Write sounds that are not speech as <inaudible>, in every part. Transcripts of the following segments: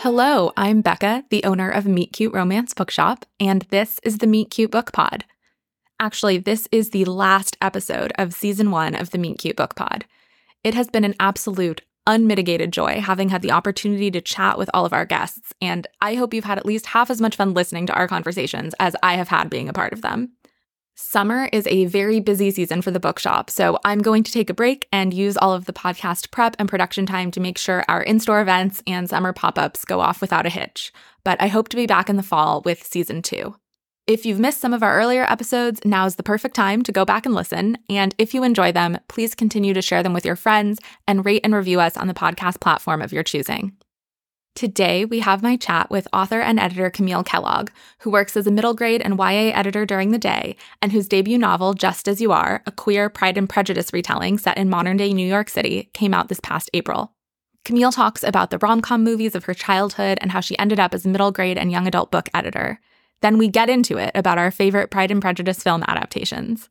Hello, I'm Becca, the owner of Meet Cute Romance Bookshop, and this is the Meet Cute Book Pod. Actually, this is the last episode of season one of the Meet Cute Book Pod. It has been an absolute unmitigated joy having had the opportunity to chat with all of our guests, and I hope you've had at least half as much fun listening to our conversations as I have had being a part of them. Summer is a very busy season for the bookshop, so I'm going to take a break and use all of the podcast prep and production time to make sure our in store events and summer pop ups go off without a hitch. But I hope to be back in the fall with season two. If you've missed some of our earlier episodes, now's the perfect time to go back and listen. And if you enjoy them, please continue to share them with your friends and rate and review us on the podcast platform of your choosing. Today, we have my chat with author and editor Camille Kellogg, who works as a middle grade and YA editor during the day, and whose debut novel, Just As You Are, a queer Pride and Prejudice retelling set in modern day New York City, came out this past April. Camille talks about the rom com movies of her childhood and how she ended up as a middle grade and young adult book editor. Then we get into it about our favorite Pride and Prejudice film adaptations.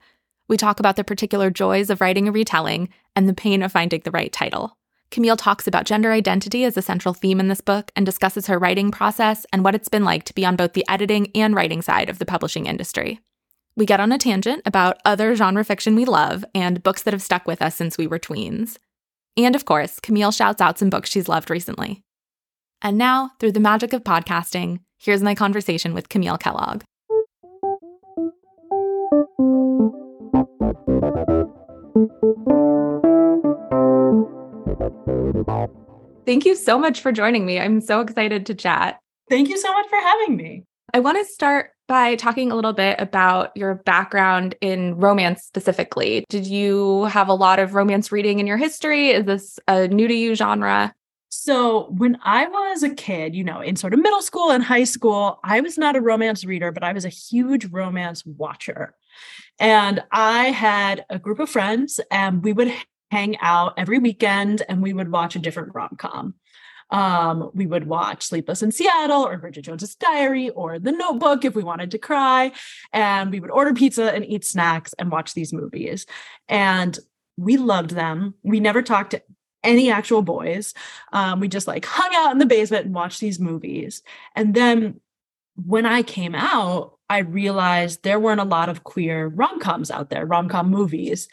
We talk about the particular joys of writing a retelling and the pain of finding the right title. Camille talks about gender identity as a central theme in this book and discusses her writing process and what it's been like to be on both the editing and writing side of the publishing industry. We get on a tangent about other genre fiction we love and books that have stuck with us since we were tweens. And of course, Camille shouts out some books she's loved recently. And now, through the magic of podcasting, here's my conversation with Camille Kellogg. Thank you so much for joining me. I'm so excited to chat. Thank you so much for having me. I want to start by talking a little bit about your background in romance specifically. Did you have a lot of romance reading in your history? Is this a new to you genre? So, when I was a kid, you know, in sort of middle school and high school, I was not a romance reader, but I was a huge romance watcher. And I had a group of friends, and we would hang out every weekend and we would watch a different rom-com. Um, we would watch Sleepless in Seattle or Bridget Jones's Diary or The Notebook if we wanted to cry. And we would order pizza and eat snacks and watch these movies. And we loved them. We never talked to any actual boys. Um, we just like hung out in the basement and watched these movies. And then when I came out, I realized there weren't a lot of queer rom coms out there, rom com movies.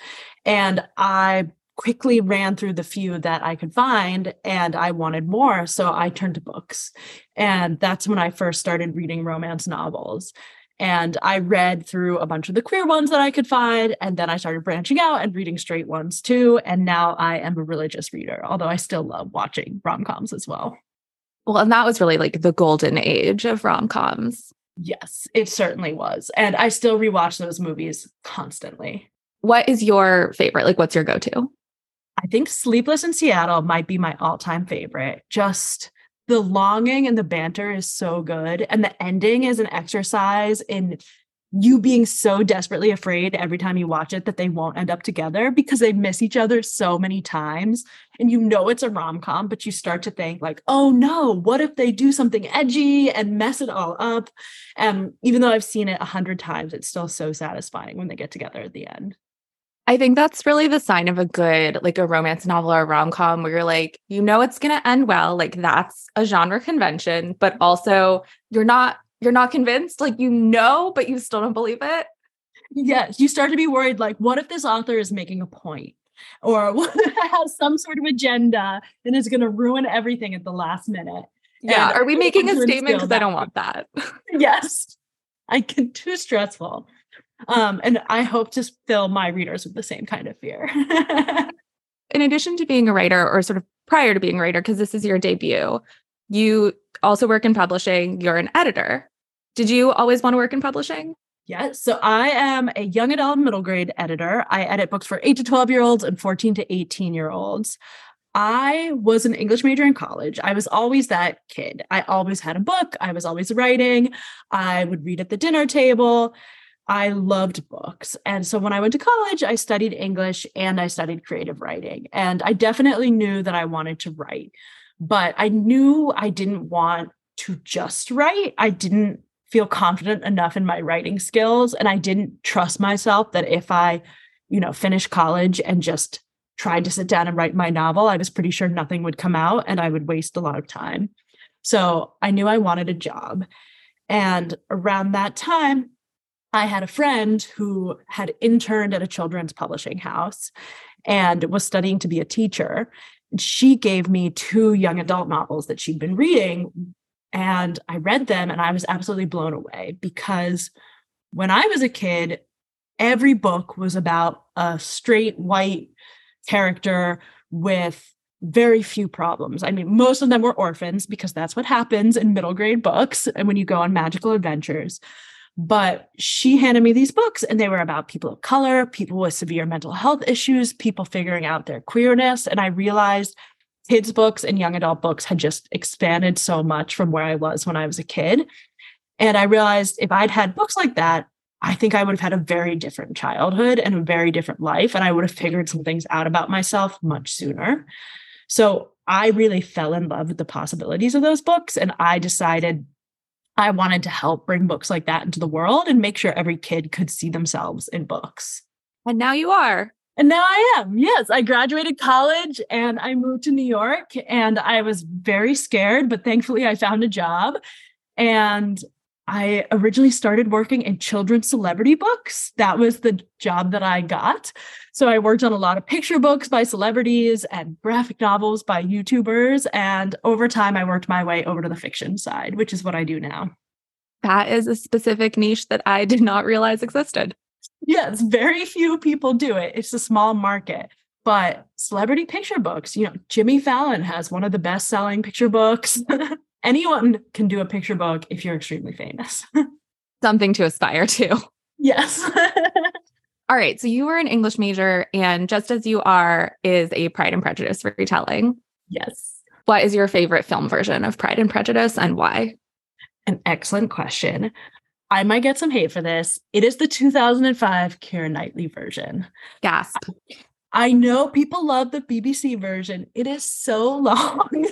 And I quickly ran through the few that I could find and I wanted more. So I turned to books. And that's when I first started reading romance novels. And I read through a bunch of the queer ones that I could find. And then I started branching out and reading straight ones too. And now I am a religious reader, although I still love watching rom coms as well. Well, and that was really like the golden age of rom coms. Yes, it certainly was. And I still rewatch those movies constantly. What is your favorite? Like, what's your go to? I think Sleepless in Seattle might be my all time favorite. Just the longing and the banter is so good. And the ending is an exercise in you being so desperately afraid every time you watch it that they won't end up together because they miss each other so many times. And you know it's a rom com, but you start to think, like, oh no, what if they do something edgy and mess it all up? And even though I've seen it a hundred times, it's still so satisfying when they get together at the end. I think that's really the sign of a good, like a romance novel or rom com where you're like, you know, it's going to end well. Like that's a genre convention, but also you're not, you're not convinced. Like, you know, but you still don't believe it. Yes. You start to be worried, like, what if this author is making a point? Or <laughs> has some sort of agenda and is going to ruin everything at the last minute? Yeah. And Are we making a statement? Because I don't want that. <laughs> yes. I can too stressful. Um, and I hope to fill my readers with the same kind of fear. <laughs> In addition to being a writer, or sort of prior to being a writer, because this is your debut, you also work in publishing, you're an editor. Did you always want to work in publishing? Yes. So I am a young adult middle grade editor. I edit books for 8 to 12 year olds and 14 to 18 year olds. I was an English major in college. I was always that kid. I always had a book. I was always writing. I would read at the dinner table. I loved books. And so when I went to college, I studied English and I studied creative writing. And I definitely knew that I wanted to write, but I knew I didn't want to just write. I didn't feel confident enough in my writing skills. And I didn't trust myself that if I, you know, finished college and just tried to sit down and write my novel, I was pretty sure nothing would come out and I would waste a lot of time. So I knew I wanted a job. And around that time, I had a friend who had interned at a children's publishing house and was studying to be a teacher. She gave me two young adult novels that she'd been reading. And I read them and I was absolutely blown away because when I was a kid, every book was about a straight white character with very few problems. I mean, most of them were orphans because that's what happens in middle grade books and when you go on magical adventures. But she handed me these books, and they were about people of color, people with severe mental health issues, people figuring out their queerness. And I realized kids' books and young adult books had just expanded so much from where I was when I was a kid. And I realized if I'd had books like that, I think I would have had a very different childhood and a very different life. And I would have figured some things out about myself much sooner. So I really fell in love with the possibilities of those books. And I decided I wanted to help bring books like that into the world and make sure every kid could see themselves in books. And now you are. And now I am. Yes, I graduated college and I moved to New York and I was very scared, but thankfully I found a job. And I originally started working in children's celebrity books. That was the job that I got. So I worked on a lot of picture books by celebrities and graphic novels by YouTubers. And over time, I worked my way over to the fiction side, which is what I do now. That is a specific niche that I did not realize existed. Yes, very few people do it. It's a small market. But celebrity picture books, you know, Jimmy Fallon has one of the best selling picture books. <laughs> anyone can do a picture book if you're extremely famous. <laughs> Something to aspire to. Yes. <laughs> All right. So you were an English major, and just as you are is a Pride and Prejudice retelling. Yes. What is your favorite film version of Pride and Prejudice and why? An excellent question. I might get some hate for this. It is the 2005 Keira Knightley version. Gasp. I know people love the BBC version. It is so <laughs> long.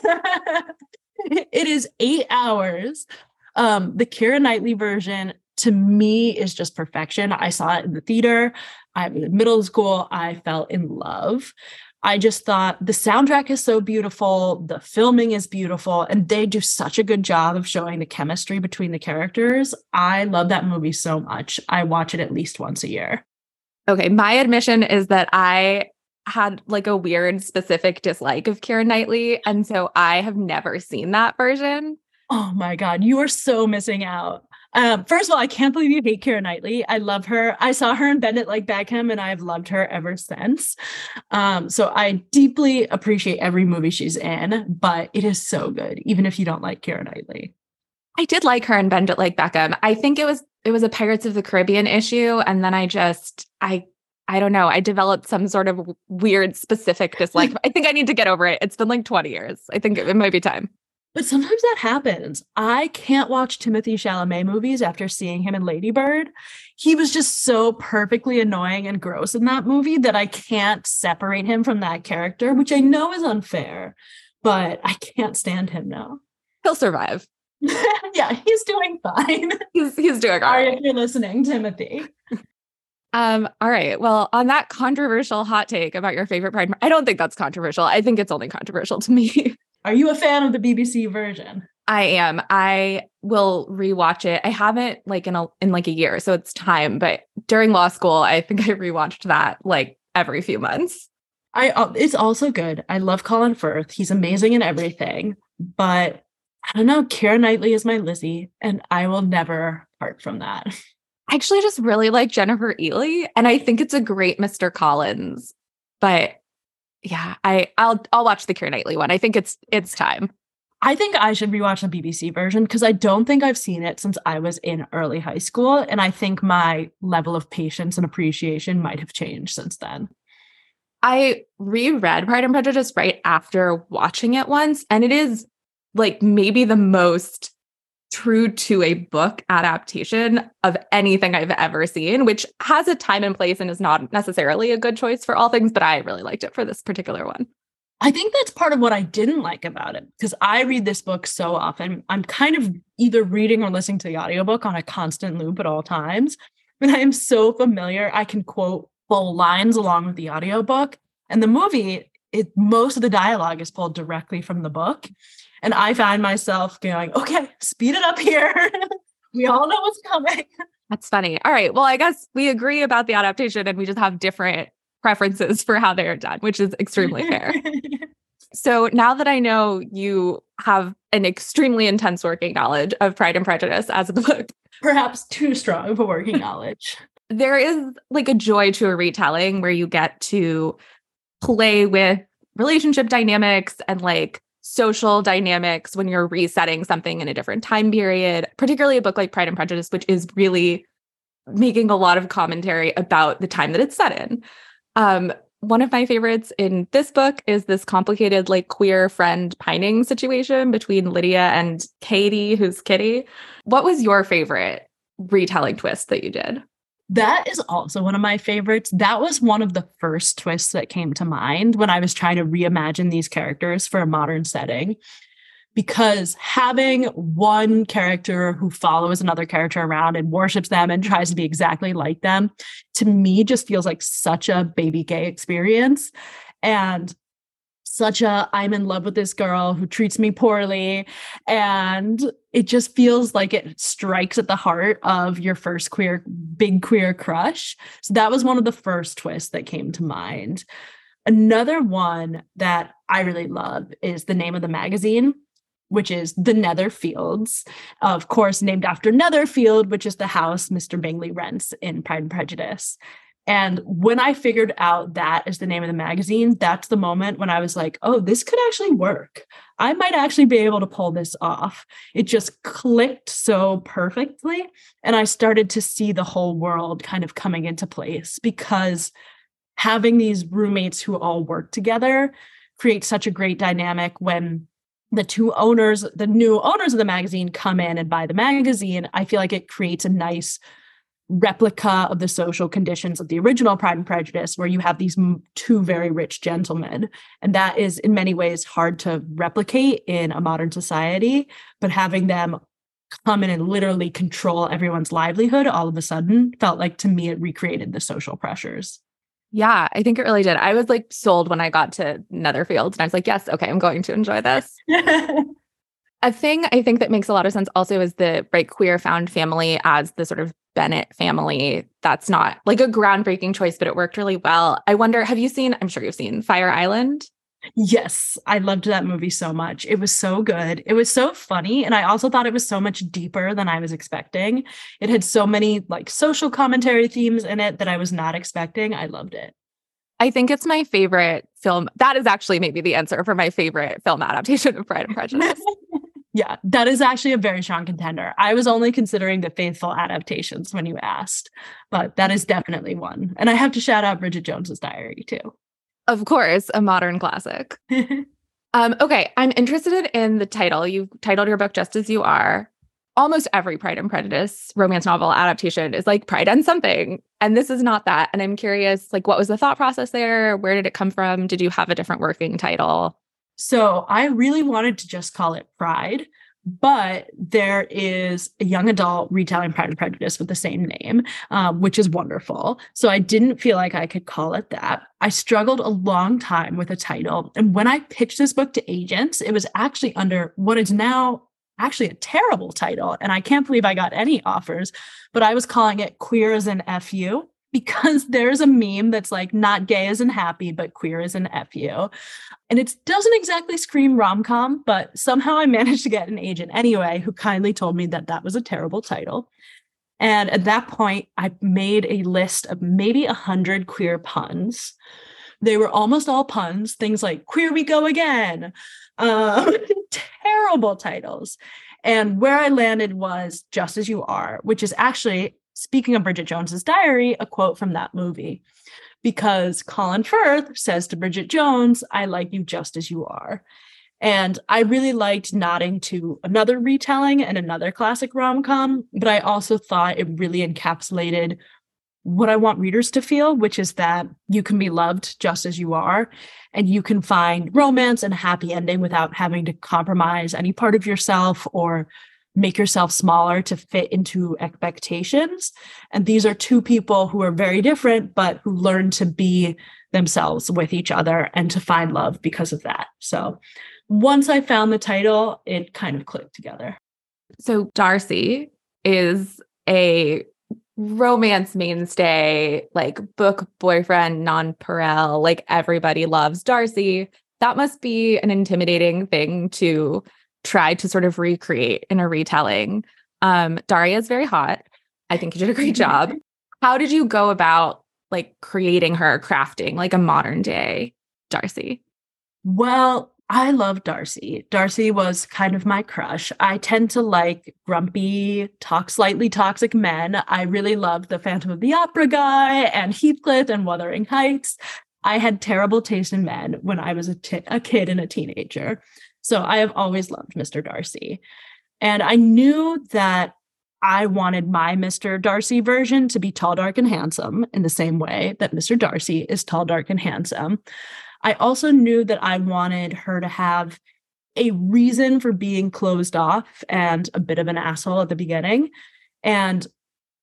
It is eight hours. Um, the Keira Knightley version to me is just perfection. I saw it in the theater. I was in middle school. I fell in love. I just thought the soundtrack is so beautiful, the filming is beautiful, and they do such a good job of showing the chemistry between the characters. I love that movie so much. I watch it at least once a year. Okay, my admission is that I had like a weird specific dislike of Keira Knightley. And so I have never seen that version. Oh my God, you are so missing out. Um, first of all, I can't believe you hate Keira Knightley. I love her. I saw her in Bend It Like Beckham, and I've loved her ever since. Um, so I deeply appreciate every movie she's in, but it is so good, even if you don't like Keira Knightley. I did like her in Bend It Like Beckham. I think it was it was a Pirates of the Caribbean issue, and then I just I I don't know. I developed some sort of weird specific dislike. <laughs> I think I need to get over it. It's been like 20 years. I think it, might be time. But sometimes that happens. I can't watch Timothée Chalamet movies after seeing him in Lady Bird. He was just so perfectly annoying and gross in that movie that I can't separate him from that character, which I know is unfair, but I can't stand him now. He'll survive. <laughs> yeah, he's doing fine. He's he's doing all right. If you're listening, Timothée. Um, all right. Well, on that controversial hot take about your favorite Pride, I don't think that's controversial. I think it's only controversial to me. <laughs> Are you a fan of the BBC version? I am. I will rewatch it. I haven't like in a in like a year, so it's time. But during law school, I think I rewatched that like every few months. I uh, it's also good. I love Colin Firth. He's amazing in everything. But I don't know. Keira Knightley is my Lizzie, and I will never part from that. <laughs> I actually just really like Jennifer Ehle, and I think it's a great Mr. Collins. But yeah, I I'll I'll watch the Keira Knightley one. I think it's it's time. I think I should rewatch the BBC version because I don't think I've seen it since I was in early high school. And I think my level of patience and appreciation might have changed since then. I reread Pride and Prejudice right after watching it once, and it is like maybe the most true to a book adaptation of anything I've ever seen, which has a time and place and is not necessarily a good choice for all things, but I really liked it for this particular one. I think that's part of what I didn't like about it because I read this book so often. I'm kind of either reading or listening to the audiobook on a constant loop at all times. And I am so familiar. I can quote full lines along with the audiobook. And the movie, it most of the dialogue is pulled directly from the book. And I find myself going, okay, speed it up here. <laughs> we all know what's coming. That's funny. All right. Well, I guess we agree about the adaptation and we just have different preferences for how they're done, which is extremely <laughs> fair. so now that I know you have an extremely intense working knowledge of Pride and Prejudice as a book, perhaps too strong of a working knowledge. there is like a joy to a retelling where you get to play with relationship dynamics and like social dynamics when you're resetting something in a different time period, particularly a book like Pride and Prejudice, which is really making a lot of commentary about the time that it's set in. Um, one of my favorites in this book is this complicated, like queer friend pining situation between Lydia and Katie, who's Kitty. What was your favorite retelling twist that you did? That is also one of my favorites. That was one of the first twists that came to mind when I was trying to reimagine these characters for a modern setting. Because having one character who follows another character around and worships them and tries to be exactly like them, to me, just feels like such a baby gay experience. And such a I'm in love with this girl who treats me poorly. And it just feels like it strikes at the heart of your first queer, big queer crush. So that was one of the first twists that came to mind. Another one that I really love is the name of the magazine, which is The Netherfields, of course, named after Netherfield, which is the house Mr. Bingley rents in Pride and Prejudice. And when I figured out that is the name of the magazine, that's the moment when I was like, oh, this could actually work. I might actually be able to pull this off. It just clicked so perfectly. And I started to see the whole world kind of coming into place because having these roommates who all work together creates such a great dynamic when the two owners, the new owners of the magazine come in and buy the magazine. I feel like it creates a nice replica of the social conditions of the original Pride and Prejudice, where you have these two very rich gentlemen. And that is in many ways hard to replicate in a modern society. But having them come in and literally control everyone's livelihood all of a sudden felt like to me it recreated the social pressures. Yeah, I think it really did. I was like sold when I got to Netherfields and I was like, yes, okay, I'm going to enjoy this. <laughs> a thing I think that makes a lot of sense also is the right queer found family as the sort of Bennet family. That's not like a groundbreaking choice, but it worked really well. I wonder, have you seen, I'm sure you've seen Fire Island? Yes, I loved that movie so much. It was so good. It was so funny. And I also thought it was so much deeper than I was expecting. It had so many like social commentary themes in it that I was not expecting. I loved it. I think it's my favorite film. That is actually maybe the answer for my favorite film adaptation of Pride and <laughs> Prejudice. Yeah, that is actually a very strong contender. I was only considering the faithful adaptations when you asked, but that is definitely one. And I have to shout out Bridget Jones's Diary too. Of course, a modern classic. <laughs> um, okay, I'm interested in the title. You titled your book Just As You Are. Almost every Pride and Prejudice romance novel adaptation is like Pride and something. And this is not that. And I'm curious, like, what was the thought process there? Where did it come from? Did you have a different working title? So I really wanted to just call it Pride, but there is a young adult retelling Pride and Prejudice with the same name, um, which is wonderful. So I didn't feel like I could call it that. I struggled a long time with a title. And when I pitched this book to agents, it was actually under what is now actually a terrible title. And I can't believe I got any offers, but I was calling it Queer as an FU because <laughs> there's a meme that's like not gay as in happy, but queer as an you, And it doesn't exactly scream rom com, but somehow I <laughs> managed to get an agent anyway who kindly told me that that was a terrible title. And at that point, I made a list of maybe a hundred queer puns. They were almost all puns, things like "Queer We Go Again," <laughs> um, terrible titles. And where I landed was "Just as You Are," which is actually speaking of Bridget Jones's diary, a quote from that movie. Because Colin Firth says to Bridget Jones, I like you just as you are. And I really liked nodding to another retelling and another classic rom com, but I also thought it really encapsulated what I want readers to feel, which is that you can be loved just as you are, and you can find romance and a happy ending without having to compromise any part of yourself or make yourself smaller to fit into expectations. And these are two people who are very different, but who learn to be themselves with each other and to find love because of that. So once I found the title, it kind of clicked together. So Darcy is a romance mainstay, like book boyfriend, nonpareil, like everybody loves Darcy. That must be an intimidating thing to try to sort of recreate in a retelling. Um, Daria is very hot. I think you did a great job. How did you go about like creating her, crafting like a modern day Darcy? Well, I love Darcy. Darcy was kind of my crush. I tend to like grumpy, talk slightly toxic men. I really loved the Phantom of the Opera guy and Heathcliff and Wuthering Heights. I had terrible taste in men when I was a, t- a kid and a teenager. So I have always loved Mr. Darcy. And I knew that I wanted my Mr. Darcy version to be tall, dark, and handsome in the same way that Mr. Darcy is tall, dark, and handsome. I also knew that I wanted her to have a reason for being closed off and a bit of an asshole at the beginning. And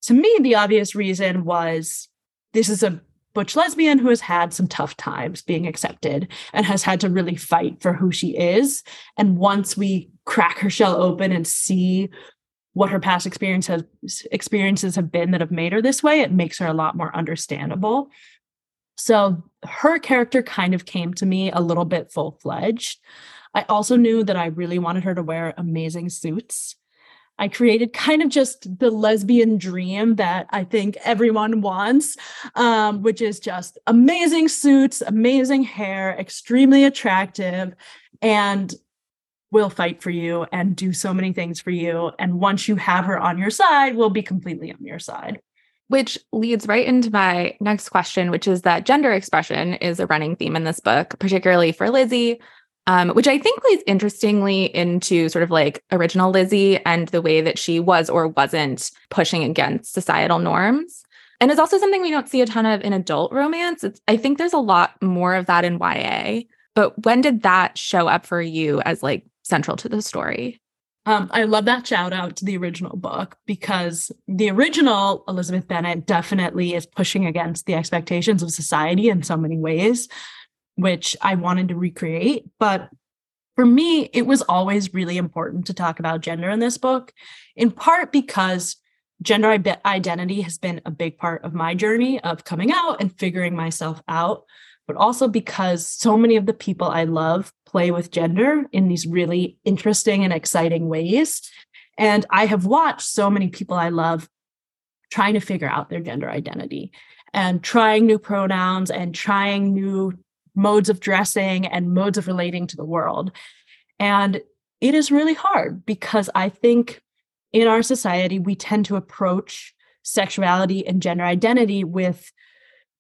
to me, the obvious reason was this is a butch lesbian who has had some tough times being accepted and has had to really fight for who she is. And once we crack her shell open and see what her past experience has, experiences have been that have made her this way, it makes her a lot more understandable. So her character kind of came to me a little bit full fledged. I also knew that I really wanted her to wear amazing suits. I created kind of just the lesbian dream that I think everyone wants, um, which is just amazing suits, amazing hair, extremely attractive, and will fight for you and do so many things for you. And once you have her on your side, will be completely on your side. Which leads right into my next question, which is that gender expression is a running theme in this book, particularly for Lizzie, um, which I think leads interestingly into sort of like original Lizzie and the way that she was or wasn't pushing against societal norms. And it's also something we don't see a ton of in adult romance. It's, I think there's a lot more of that in YA. But when did that show up for you as like central to the story? Um, I love that shout out to the original book because the original Elizabeth Bennet definitely is pushing against the expectations of society in so many ways, which I wanted to recreate. But for me, it was always really important to talk about gender in this book, in part because gender identity has been a big part of my journey of coming out and figuring myself out but also because so many of the people I love play with gender in these really interesting and exciting ways. And I have watched so many people I love trying to figure out their gender identity and trying new pronouns and trying new modes of dressing and modes of relating to the world. And it is really hard because I think in our society, we tend to approach sexuality and gender identity with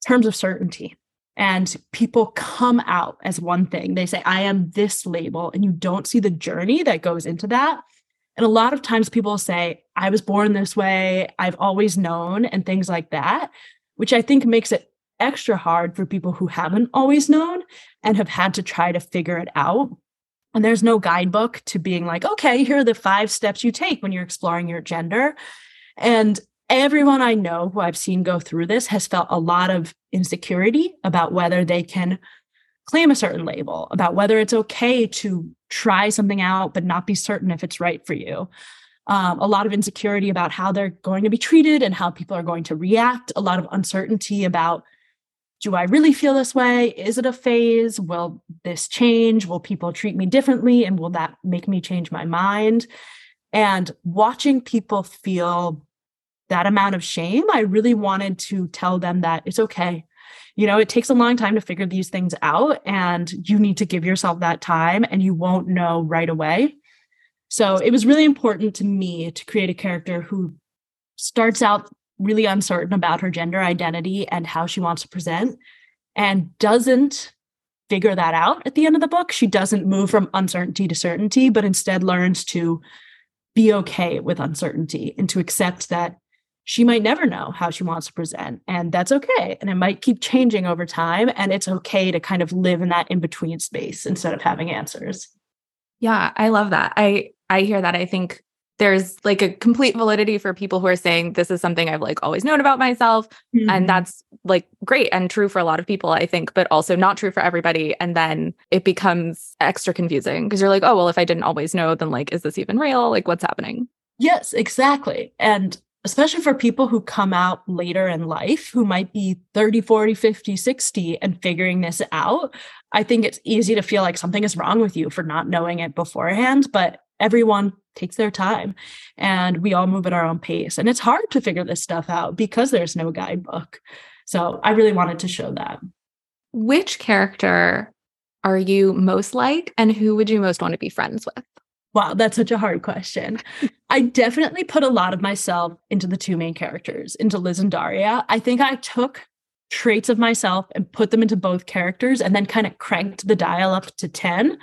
terms of certainty and people come out as one thing. They say, I am this label, and you don't see the journey that goes into that. And a lot of times people say, I was born this way, I've always known, and things like that, which I think makes it extra hard for people who haven't always known and have had to try to figure it out. And there's no guidebook to being like, okay, here are the five steps you take when you're exploring your gender. And everyone I know who I've seen go through this has felt a lot of insecurity about whether they can claim a certain label, about whether it's okay to try something out but not be certain if it's right for you. Um, a lot of insecurity about how they're going to be treated and how people are going to react, a lot of uncertainty about do I really feel this way? Is it a phase? Will this change? Will people treat me differently? And will that make me change my mind? And watching people feel that amount of shame, I really wanted to tell them that it's okay. You know, it takes a long time to figure these things out, and you need to give yourself that time, and you won't know right away. So it was really important to me to create a character who starts out really uncertain about her gender identity and how she wants to present and doesn't figure that out at the end of the book. She doesn't move from uncertainty to certainty, but instead learns to be okay with uncertainty and to accept that she might never know how she wants to present and that's okay and it might keep changing over time and it's okay to kind of live in that in between space instead of having answers. Yeah i love that. I i hear that. I think there's like a complete validity for people who are saying this is something I've like always known about myself. Mm-hmm. And that's like great and true for a lot of people, I think, but also not true for everybody. And then it becomes extra confusing because you're like, oh, well, if I didn't always know, then like, is this even real? Like, what's happening? Yes, exactly. And especially for people who come out later in life who might be 30, 40, 50, 60 and figuring this out, I think it's easy to feel like something is wrong with you for not knowing it beforehand. But everyone takes their time and we all move at our own pace. And it's hard to figure this stuff out because there's no guidebook. So I really wanted to show that. Which character are you most like, and who would you most want to be friends with? Wow, that's such a hard question. <laughs> I definitely put a lot of myself into the two main characters, into Liz and Daria. I think I took traits of myself and put them into both characters and then kind of cranked the dial up to 10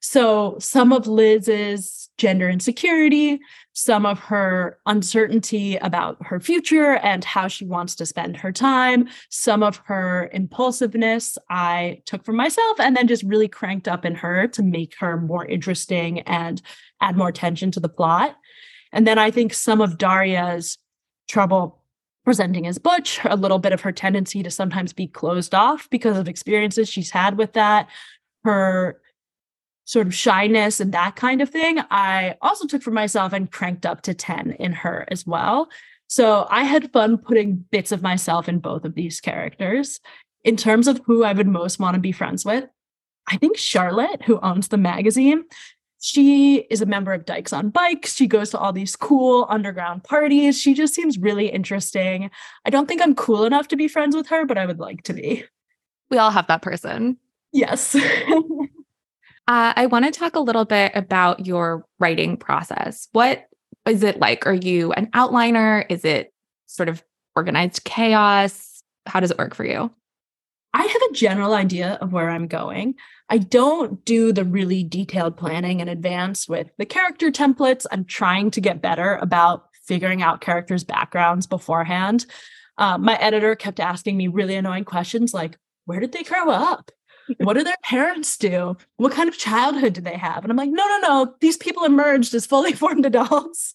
so, some of Liz's gender insecurity, some of her uncertainty about her future and how she wants to spend her time, some of her impulsiveness I took from myself and then just really cranked up in her to make her more interesting and add more tension to the plot. And then I think some of Daria's trouble presenting as Butch, a little bit of her tendency to sometimes be closed off because of experiences she's had with that, her sort of shyness and that kind of thing, I also took for myself and cranked up to 10 in her as well. So I had fun putting bits of myself in both of these characters. In terms of who I would most want to be friends with, I think Charlotte, who owns the magazine, she is a member of Dykes on Bikes. She goes to all these cool underground parties. She just seems really interesting. I don't think I'm cool enough to be friends with her, but I would like to be. We all have that person. Yes. <laughs> Uh, I want to talk a little bit about your writing process. What is it like? Are you an outliner? Is it sort of organized chaos? How does it work for you? I have a general idea of where I'm going. I don't do the really detailed planning in advance with the character templates. I'm trying to get better about figuring out characters' backgrounds beforehand. Uh, my editor kept asking me really annoying questions like, where did they grow up? What do their parents do? What kind of childhood do they have? And I'm like, no, no, no. These people emerged as fully <laughs> formed adults.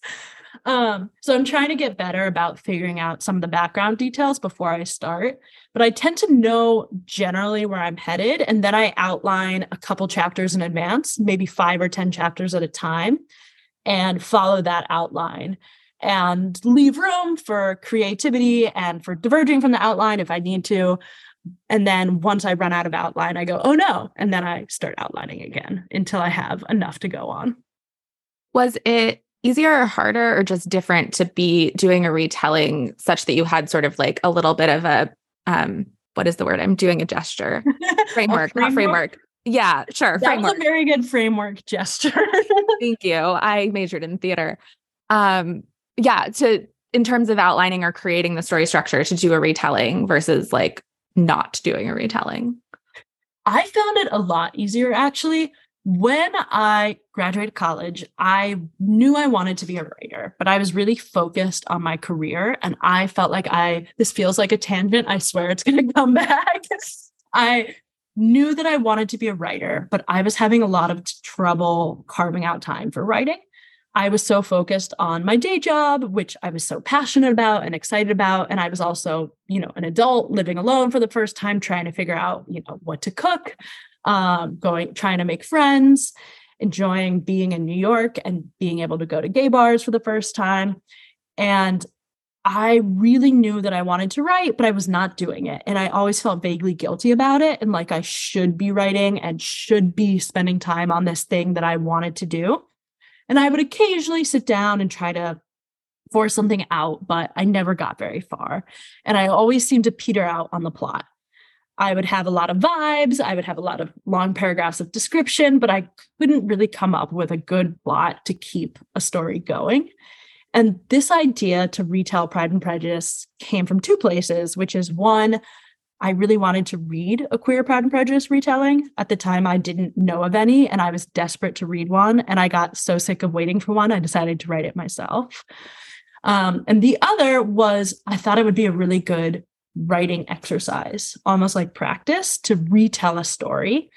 Um, so I'm trying to get better about figuring out some of the background details before I start. But I tend to know generally where I'm headed, and then I outline a couple chapters in advance, maybe five or 10 chapters at a time, and follow that outline and leave room for creativity and for diverging from the outline if I need to. And then once I run out of outline, I go, oh no. And then I start outlining again until I have enough to go on. Was it easier or harder or just different to be doing a retelling such that you had sort of like a little bit of a, um, what is the word? I'm doing a gesture. <laughs> Framework, framework? not framework. Yeah, sure. That framework. was a very good framework gesture. <laughs> Thank you. I majored in theater. Um, yeah, to in terms of outlining or creating the story structure to do a retelling versus like not doing a retelling? I found it a lot easier actually. When I graduated college, I knew I wanted to be a writer, but I was really focused on my career. And I felt like I, this feels like a tangent. I swear it's going <laughs> to come back. I knew that I wanted to be a writer, but I was having a lot of trouble carving out time for writing. I was so focused on my day job, which I was so passionate about and excited about. And I was also, you know, an adult living alone for the first time, trying to figure out, you know, what to cook, um, going, trying to make friends, enjoying being in New York and being able to go to gay bars for the first time. And I really knew that I wanted to write, but I was not doing it. And I always felt vaguely guilty about it and like I should be writing and should be spending time on this thing that I wanted to do. And I would occasionally sit down and try to force something out, but I never got very far. And I always seemed to peter out on the plot. I would have a lot of vibes, I would have a lot of long paragraphs of description, but I couldn't really come up with a good plot to keep a story going. And this idea to retell Pride and Prejudice came from two places, which is one, I really wanted to read a queer Pride and Prejudice retelling. At the time, I didn't know of any, and I was desperate to read one. And I got so sick of waiting for one, I decided to write it myself. Um, and the other was I thought it would be a really good writing exercise, almost like practice to retell a story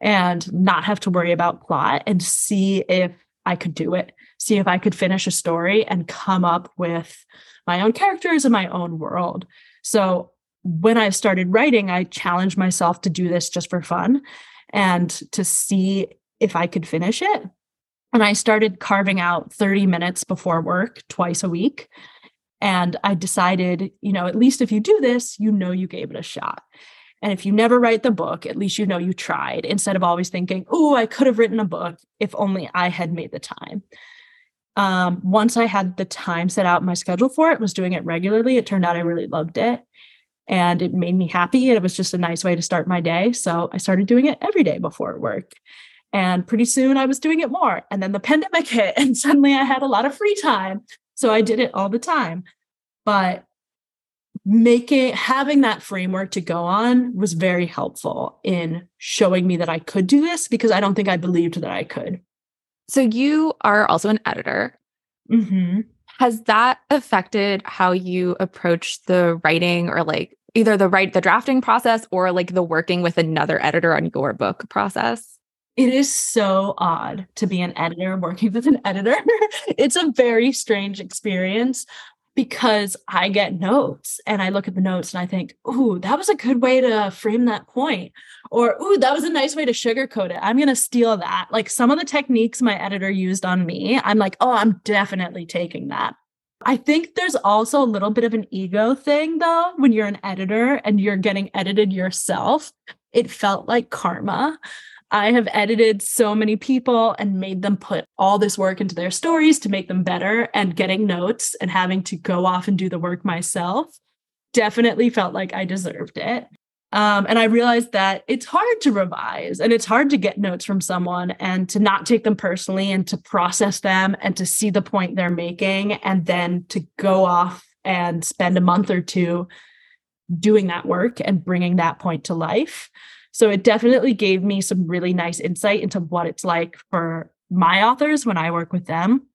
and not have to worry about plot and see if I could do it. see if I could finish a story and come up with my own characters and my own world. So when I started writing, I challenged myself to do this just for fun and to see if I could finish it. And I started carving out 30 minutes before work twice a week. And I decided, you know, at least if you do this, you know you gave it a shot. And if you never write the book, at least you know you tried instead of always thinking, oh, I could have written a book if only I had made the time. Um, once I had the time set out my schedule for it, was doing it regularly, it turned out I really loved it and it made me happy. And it was just a nice way to start my day. So I started doing it every day before work. And pretty soon I was doing it more. And then the <laughs> pandemic hit, and suddenly I had a lot of free time. So I did it all the time. But making having that framework to go on was very helpful in showing me that I could do this because I don't think I believed that I could. So you are also an editor. Mm-hmm. Has that affected how you approach the writing or like either the write the drafting process or like the working with another editor on your book process? It is so odd to be an editor working <laughs> with an editor. it's a very strange experience because I get notes and I look at the notes and I think, ooh, that was a good way to frame that point. Or, ooh, that was a nice way to sugarcoat it. I'm going to steal that. Like some of the techniques my editor used on me, I'm like, oh, I'm definitely taking that. I think there's also a little bit of an ego thing though, when you're an editor and you're getting edited yourself. It felt like karma I have edited so many people and made them put all this work into their stories to make them better and getting notes and having to go off and do the work myself definitely felt like I deserved it. Um, and I realized that it's hard to revise and it's hard to get notes from someone and to not take them personally and to process them and to see the point they're making and then to go off and spend a month or two doing that work and bringing that point to life. So it definitely gave me some really nice insight into what it's like for my authors when I work with them.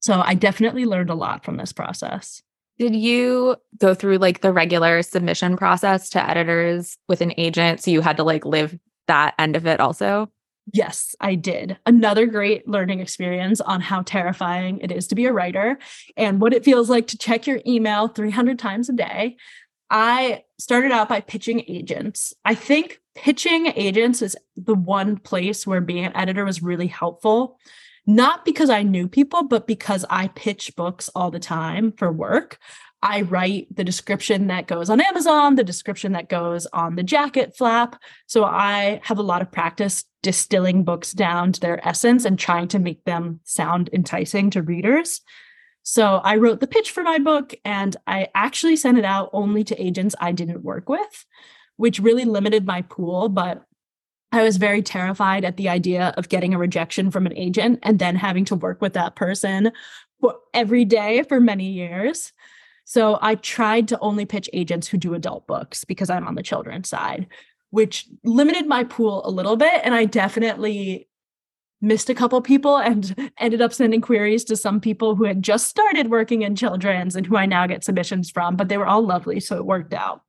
So I definitely learned a lot from this process. Did you go through like the regular submission process to editors with an agent? So you had to like live that end of it also? Yes, I did. Another great learning experience on how terrifying it is to be a writer and what it feels like to check your email 300 times a day. I started out by pitching agents. I think pitching agents is the one place where being an editor was really helpful. Not because I knew people, but because I pitch books all the time for work. I write the description that goes on Amazon, the description that goes on the jacket flap. So I have a lot of practice distilling books down to their essence and trying to make them sound enticing to readers. So I wrote the pitch for my book and I actually sent it out only to agents I didn't work with, which really limited my pool. But I was very terrified at the idea of getting a rejection from an agent and then having to work with that person for every day for many years. So I tried to only pitch agents who do adult books because I'm on the children's side, which limited my pool a little bit. And I definitely missed a couple people and <laughs> ended up sending queries to some people who had just started working in children's and who I now get submissions from, but they were all lovely. So it worked out.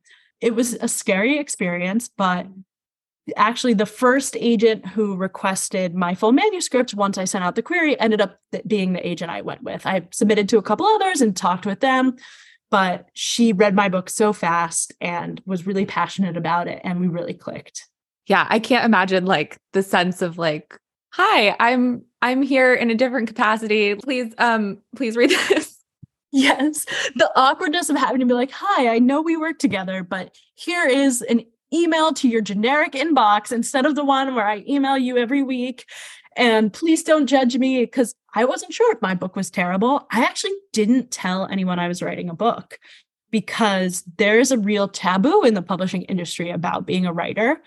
It was a scary experience, but actually the first agent who requested my full manuscript once I sent out the query ended up being the agent I went with. I submitted to a couple others and talked with them, but she read my book so fast and was really passionate about it and we really clicked. Yeah, I can't imagine like the sense of like hi i'm i'm here in a different capacity please um please read <laughs> this yes. The awkwardness of having to be like hi i know we work together but here is an email to your generic inbox instead of the one where i email you every week. And please don't judge me because i wasn't sure if my book was terrible. I actually didn't tell anyone i was writing a book because there is a real taboo in the publishing industry about being a writer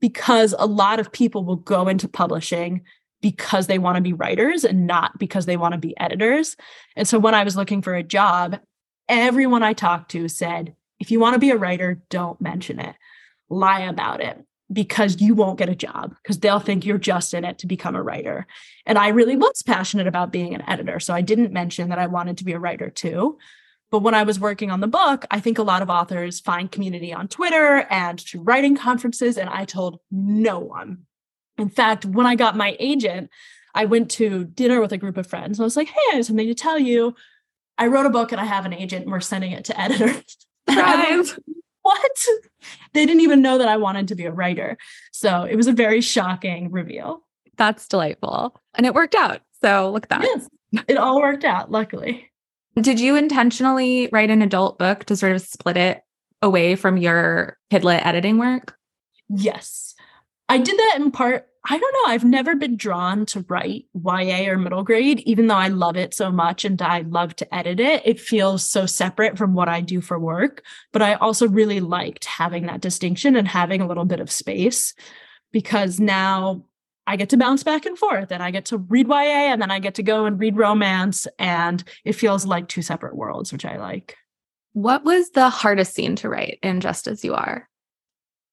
because a lot of people will go into publishing because they want to be writers and not because they want to be editors. And so when I was looking for a job, everyone I talked to said, if you want to be a writer, don't mention it. Lie about it because you won't get a job because they'll think you're just in it to become a writer. And I really was passionate about being an editor. So I didn't mention that I wanted to be a writer too. But when I was working on the book, I think a lot of authors find community on Twitter and to writing conferences. And I told no one. In fact, when I got my agent, I went to dinner with a group of friends. I was like, hey, I have something to tell you. I wrote a book and I have an agent and we're sending it to <laughs> editors. what? They didn't even know that I wanted to be a writer. So it was a very shocking reveal. That's delightful. And it worked out. So look at that. Yes, it all worked out, luckily. Did you intentionally write an adult book to sort of split it away from your Kidlit editing work? Yes. I did that in part. I don't know. I've never been drawn to write YA or middle grade, even though I love it so much and I love to edit it. It feels so separate from what I do for work. But I also really liked having that distinction and having a little bit of space because now I get to bounce back and forth and I get to read YA and then I get to go and read romance. And it feels like two separate worlds, which I like. What was the hardest scene to write in Just As You Are?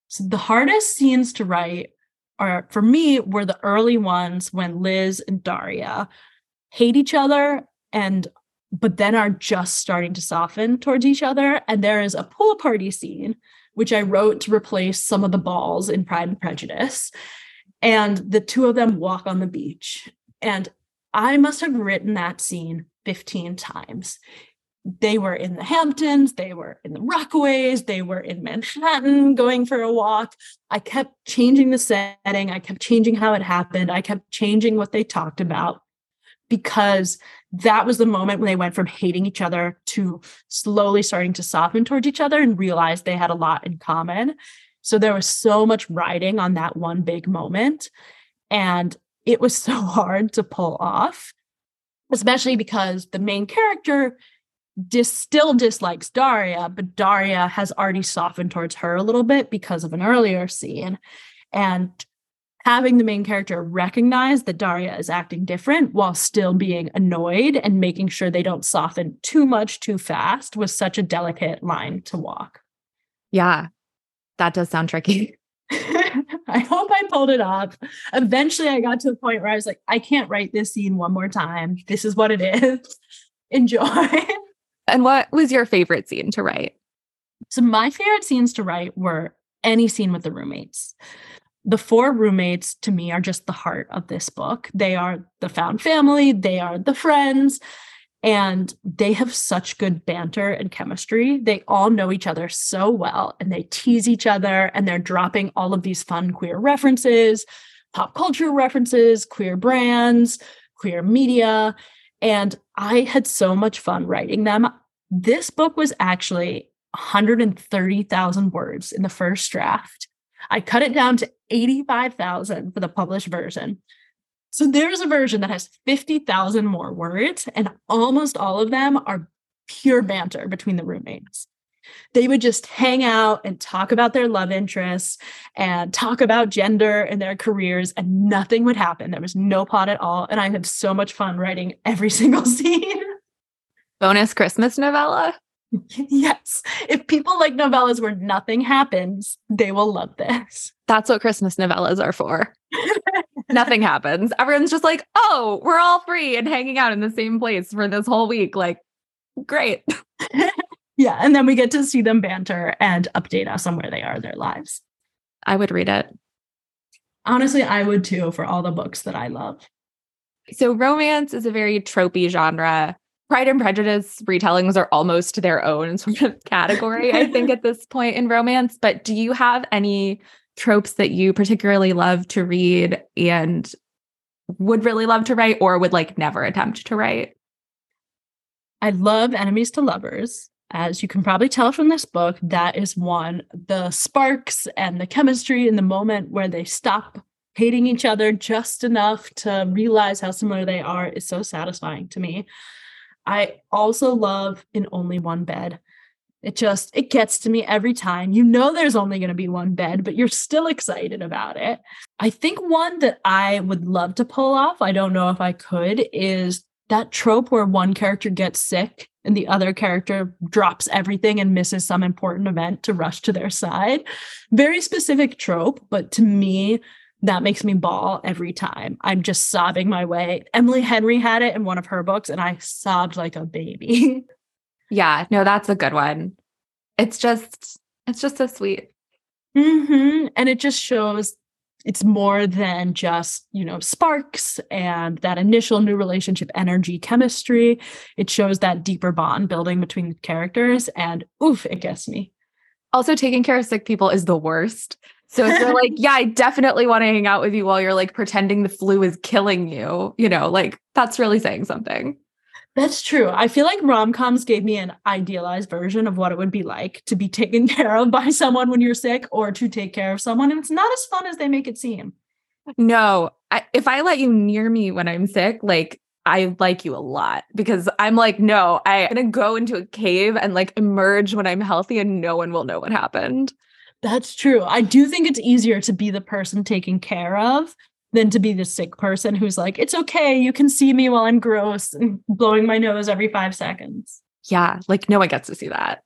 So the hardest scenes to write are for me were the early ones when Liz and Daria hate each other and but then are just starting to soften towards each other. And there is a pool party scene, which I wrote to replace some of the balls in Pride and Prejudice. And the two of them walk on the beach. And I must have written that scene 15 times they were in the Hamptons, they were in the Rockaways, they were in Manhattan going for a walk. I kept changing the setting, I kept changing how it happened, I kept changing what they talked about because that was the moment when they went from hating each other to slowly starting to soften towards each other and realized they had a lot in common. So there was so much riding on that one big moment. And it was <laughs> so hard to pull off, especially because the main character dis- still dislikes Daria, but Daria has already softened towards her a little bit because of an earlier scene. And having the main character recognize that Daria is acting different while still being annoyed and making sure they don't soften too much too fast was such a delicate line to walk. Yeah, that does sound tricky. <laughs> <laughs> I hope I pulled it off. Eventually, I got to the point where I was like, I can't write this scene one more time. This is what it is. <laughs> Enjoy. And what was your favorite scene to write? So, my favorite scenes to write were any scene with the roommates. The four roommates to me are just the heart of this book. They are the found family, they are the friends, and they have such good banter and chemistry. They all know each other so well and they tease each other and they're dropping all of these fun queer references, pop culture references, queer brands, queer media. And I had so much fun writing them. This book was actually 130,000 words in the first draft. I cut it down to 85,000 for the published version. So there's a version that has 50,000 more words, and almost all of them are pure banter between the roommates they would just hang out and talk about their love interests and talk about gender and their careers, and nothing would happen. There was no plot at all. And I had so much fun writing <laughs> every single scene. Bonus Christmas novella? <laughs> yes. If people like novellas where nothing happens, they will love this. That's what Christmas novellas are for. <laughs> nothing happens. Everyone's just like, oh, we're all free and hanging out in the same place for this whole week. Like, great. Yeah. And then we get to see them banter and update us on where they are in their lives. I would read it. Honestly, I would too for all the books that I love. So, romance is a very tropey genre. Pride and Prejudice retellings are almost their own sort of <laughs> category, I think, at this point in romance. But do you have any tropes that you particularly love to read and would really love to write or would like never attempt to write? I love enemies to lovers. As you can probably tell from this book, that is one. The sparks and the chemistry in the moment where they stop hating each other just enough to realize how similar they are is so satisfying to me. I also love In Only One Bed. It just it gets to me every time. You know there's only going to be one bed, but you're still excited about it. I think one that I would love to pull off, I don't know if I could, is that trope where one character gets sick and the other character drops everything and misses some important event to rush to their side. Very specific trope, but to me, that makes me bawl every time. I'm just sobbing my way. Emily Henry had it in one of her books, and I sobbed like a baby. <laughs> yeah, no, that's a good one. It's just, it's just so sweet. Mm-hmm. And it just shows it's more than just, you know, sparks and that initial new relationship energy chemistry. It shows that deeper bond building between characters and oof, it gets me. Also, taking care of sick people is the worst. So if you're like, <laughs> yeah, I definitely want to hang out with you while you're like pretending the flu is killing you, you know, like that's really saying something. That's true. I feel like rom coms gave me an idealized version of what it would be like to be taken <laughs> care of by someone when you're sick or to take care of someone. And it's not as fun as they make it seem. No, I, if I let you near me when I'm sick, like I like you a lot because I'm like, no, I'm going to go into a cave and like emerge when I'm healthy and no one will know what happened. That's true. I do think it's easier to be the person taken care of than to be the sick person who's like, it's okay, you can see me while I'm gross and blowing my nose every five seconds. Yeah, like no one gets to see that.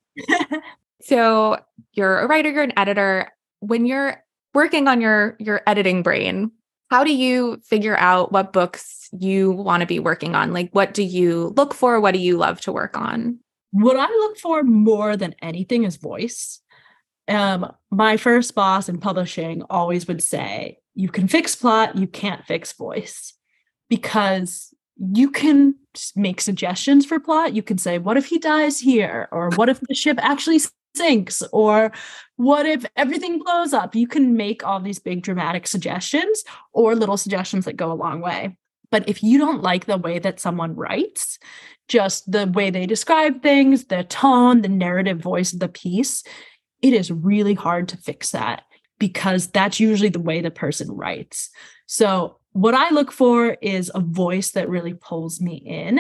<laughs> so you're a writer, you're an editor. When you're working on your your editing brain, how do you figure out what books you want to be working on? Like what do you look for? What do you love to work on? What I look for more than anything is voice. Um, my first boss in publishing always would say, you can fix plot, you can't fix voice because you can make suggestions for plot. You can say, what if he dies here? Or what if the ship actually sinks? Or what if everything blows up? You can make all these big dramatic suggestions or little suggestions that go a long way. But if you don't like the way that someone writes, just the way they describe things, the tone, the narrative voice of the piece, it is really hard to fix that because that's usually the way the person writes. So, what I look for is a voice that really pulls me in.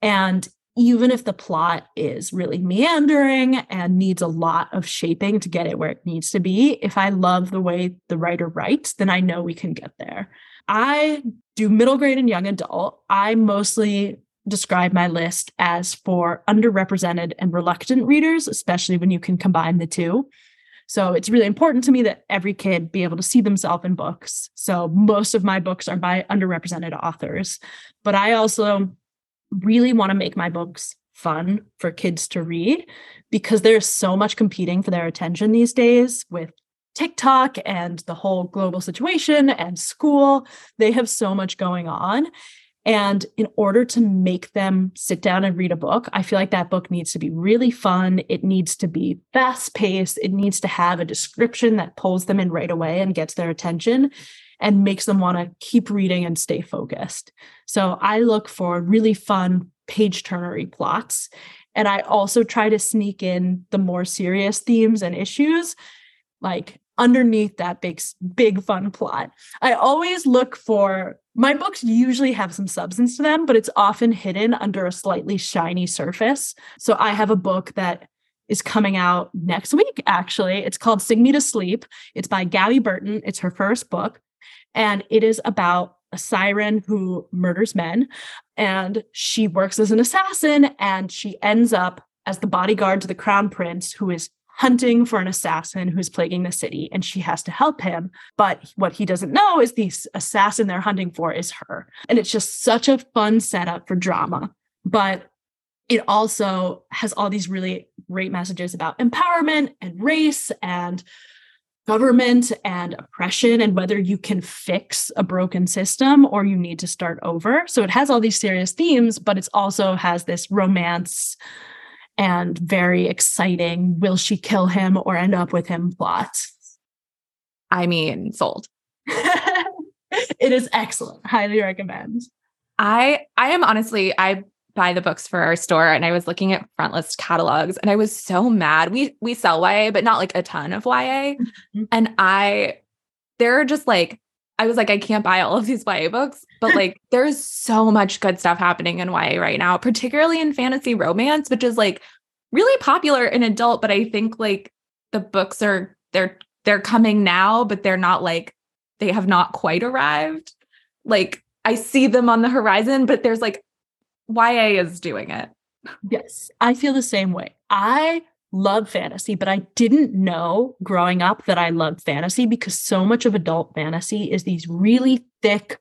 And even if the plot is really meandering and needs a lot of shaping to get it where it needs to be, if I love the way the writer writes, then I know we can get there. I do middle grade and young adult. I mostly describe my list as for underrepresented and reluctant readers, especially when you can combine the two. So it's really important to me that every kid be able to see themselves in books. So most of my books are by underrepresented authors, but I also really want to make my books fun for kids to read because there's so much competing for their attention these days with TikTok and the whole global situation and school. They have so much going on. And in order to make them sit down and read a book, I feel like that book needs to be really fun. It needs to be fast paced. It needs to have a description that pulls them in right away and gets their attention and makes them want to keep reading and stay focused. So I look for really fun page turnery plots. And I also try to sneak in the more serious themes and issues like underneath that big big fun plot. I always look for my books usually have some substance to them, but it's often hidden under a slightly shiny surface. So I have a book that is coming out next week actually. It's called Sing Me to Sleep. It's by Gabi Burton. It's her first book and it is about a siren who murders men and she works as an assassin and she ends up as the bodyguard to the crown prince who is hunting for an assassin who's plaguing the city and she has to help him. But what he doesn't know is the assassin they're hunting for is her. And it's just such a fun setup for drama. But it also has all these really great messages about empowerment and race and government and oppression and whether you can fix a broken system or you need to start over. So it has all these serious themes, but it also has this romance and very exciting will she kill him or end up with him plot. I mean, sold. <laughs> it is excellent. Highly recommend. I I am honestly I buy the books for our store and I was looking at frontlist catalogs and I was so mad. We we sell YA but not like a ton of YA. Mm-hmm. And I they're just like I was like I can't buy all of these YA books, but like <laughs> there's so much good stuff happening in YA right now, particularly in fantasy romance, which is like really popular in adult, but I think like the books are they're they're coming now, but they're not like they have not quite arrived. Like I see them on the horizon, but there's like YA is doing it. Yes, I feel the same way. I love fantasy, but I didn't know growing up that I loved fantasy because so much of adult fantasy is these really thick,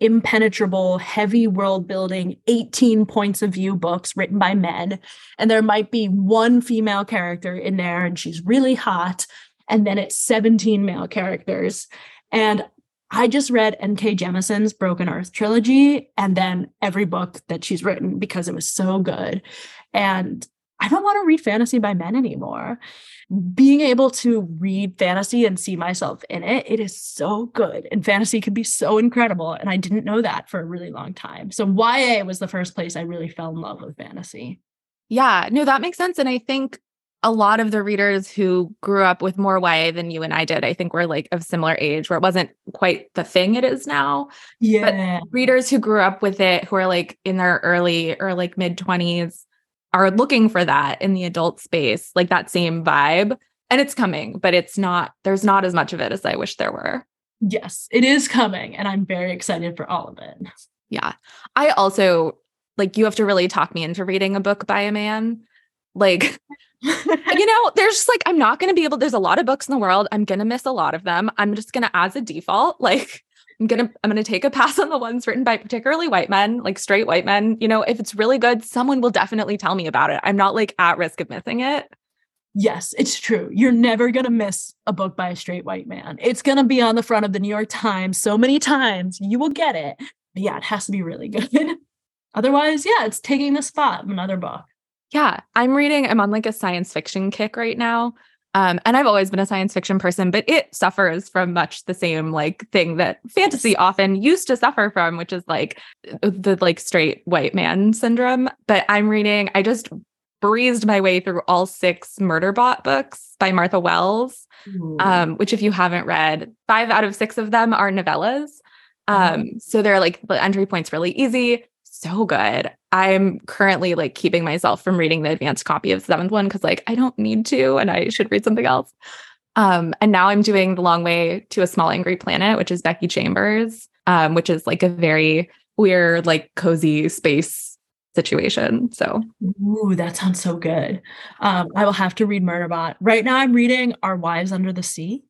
impenetrable, heavy world building, 18 points of view books written by men. And there might be one female character in there and she's really hot. And then it's 17 male characters. And I just read N.K. Jemisin's Broken Earth trilogy and then every book that she's written because it was so good. And I don't want to read fantasy by men anymore. Being able to read fantasy and see myself in it, it is so good. And fantasy can be so incredible. And I didn't know that for a really long time. So YA was the first place I really fell in love with fantasy. Yeah, no, that makes sense. And I think a lot of the readers who grew up with more YA than you and I did, I think we're like of similar age where it wasn't quite the thing it is now. Yeah. But readers who grew up with it, who are like in their early or like mid 20s, are looking for that in the adult space, like that same vibe. And it's coming, but it's not, there's not as much of it as I wish there were. Yes, it is coming. And I'm very excited for all of it. Yeah. I also like you have to really talk me into reading a book by a man. Like, <laughs> you know, there's just like, I'm not going to be able, there's a lot of books in the world. I'm going to miss a lot of them. I'm just going to, as a default, like, I'm to, I'm to take a pass on the ones written by particularly white men, like straight white men. You know, if it's really good, someone will definitely tell me about it. I'm not like at risk of missing it. Yes, it's true. You're never going to miss a book by a straight white man. It's going to be on the front of the New York Times so many times. You will get it. But yeah, it has to be really <laughs> good. Otherwise, yeah, it's taking the spot of another book. Yeah, I'm reading, I'm on like a science fiction kick right now. Um, and I've always been a science fiction person, but it suffers from much the same like thing that fantasy often used to suffer from, which is like the like straight white man syndrome. But I'm reading, I just breezed my way through all six Murderbot books by Martha Wells, um, which if you haven't read, five out of six of them are novellas. Um, so they're like the entry point's really easy so good. I'm currently like keeping myself from reading the advanced copy of the seventh one because like I don't need to and I should read something else. Um, and now I'm doing The Long Way to a Small Angry Planet, which is Becky Chambers, um, which is like a very weird, like cozy space situation. So, ooh, that sounds so good. Um, I will have to read Murderbot. Right now, I'm reading Our Wives Under the Sea.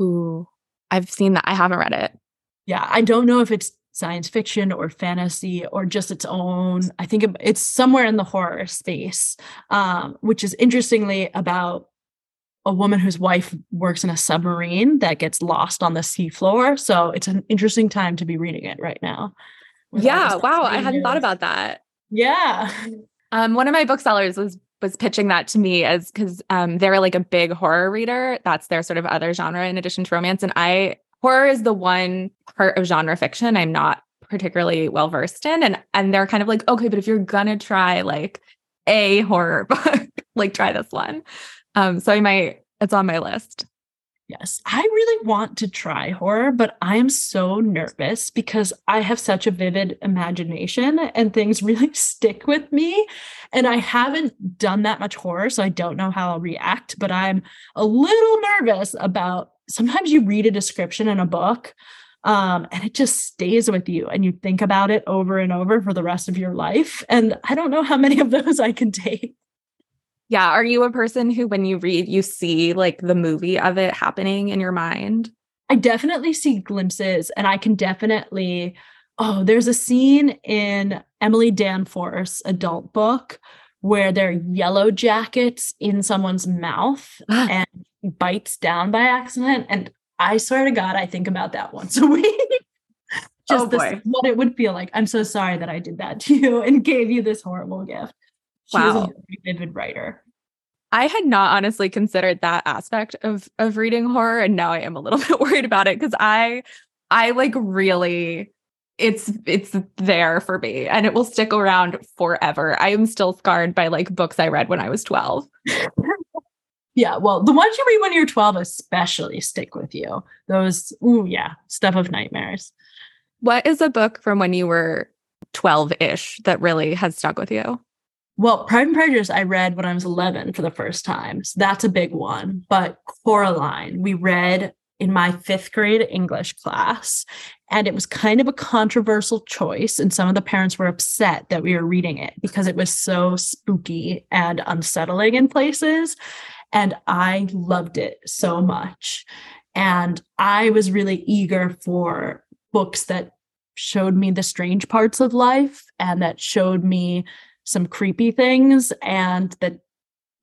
Ooh, I've seen that. I haven't read it. Yeah, I don't know if it's science fiction or fantasy or just its own. I think it's somewhere in the horror space, um, which is interestingly about a woman whose wife works in a submarine that gets lost on the seafloor. So it's an interesting time to be reading it right now. Yeah. Wow. I hadn't thought about that. Yeah. Um, one of my booksellers was was pitching that to me as because um, they're like a big horror reader. That's their sort of other genre in addition to romance. And I horror is the one part of genre fiction I'm not particularly well versed in. And and they're kind of like, okay, but if you're gonna try like a horror <laughs> book, like try this one. Um, so I might it's on my list. Yes, I really want to try horror, but I am so nervous because I have such a vivid imagination and things <laughs> really stick with me. And I haven't done that much horror, so I don't know how I'll react, but I'm a little nervous about sometimes you read a description in a book um, and it just stays with you and you think about it over and over for the rest of your life. And I don't know how many of those I can take. Yeah. Are you a person who, when you read, you see like the movie of it happening in your mind? I definitely see glimpses and I can definitely. Oh, there's a scene in Emily Danforth's adult book where there are yellow jackets in someone's mouth <gasps> and bites down by accident. And I swear to God, I think about that once a <laughs> week. Just oh this, what it would feel like. I'm so sorry that I did that to you <laughs> and gave you this horrible gift. She wow. a very vivid writer. I had not honestly considered that aspect of of reading horror, and now I am a little <laughs> bit worried about it because I I like really it's it's there for me and it will stick around forever. I am still scarred by like books I read when I was 12. Yeah, well, the ones you read when you're 12 especially stick with you. Those ooh yeah, stuff of nightmares. What is a book from when you were 12-ish that really has stuck with you? Well, Pride and Prejudice I read when I was 11 for the first time. So that's a big one. But Coraline, we read in my fifth grade English class. And it was kind of a controversial choice. And some of the parents were upset that we were reading it because it was so spooky and unsettling in places. And I loved it so much. And I was really eager for books that showed me the strange parts of life and that showed me some creepy things and that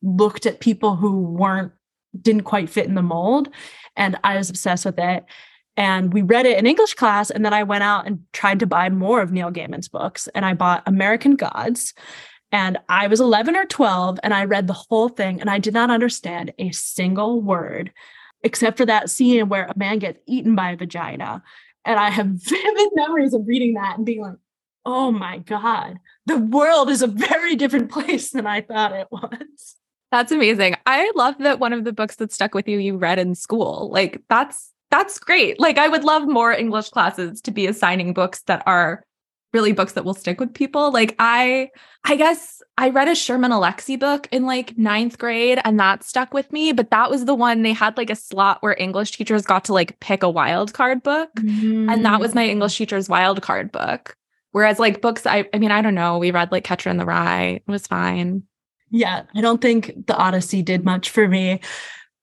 looked at people who weren't didn't quite fit in the mold and i was obsessed with it And we read it in English class. And then I went out and tried to buy more of Neil Gaiman's books. And I bought American Gods. And I was 11 or 12, and I read the whole thing, and I did not understand a single word except for that scene where a man gets eaten by a vagina. And I have <laughs> vivid memories of reading that and being like, oh my God, the world is a very different place than I thought it was. That's amazing. I love that one of the books that stuck with you you read in school. Like that's that's great. Like I would love more English classes to be assigning books that are really books that will stick with people. Like I I guess I read a Sherman Alexie book in like ninth grade and that stuck with me, but that was the one they had like a slot where English teachers got to like pick a wild card book. Mm-hmm. And that was my English teacher's wild card book. Whereas like books, I I mean, I don't know, we read like Catcher in the Rye. It was fine. Yeah, I don't think the Odyssey did much for me,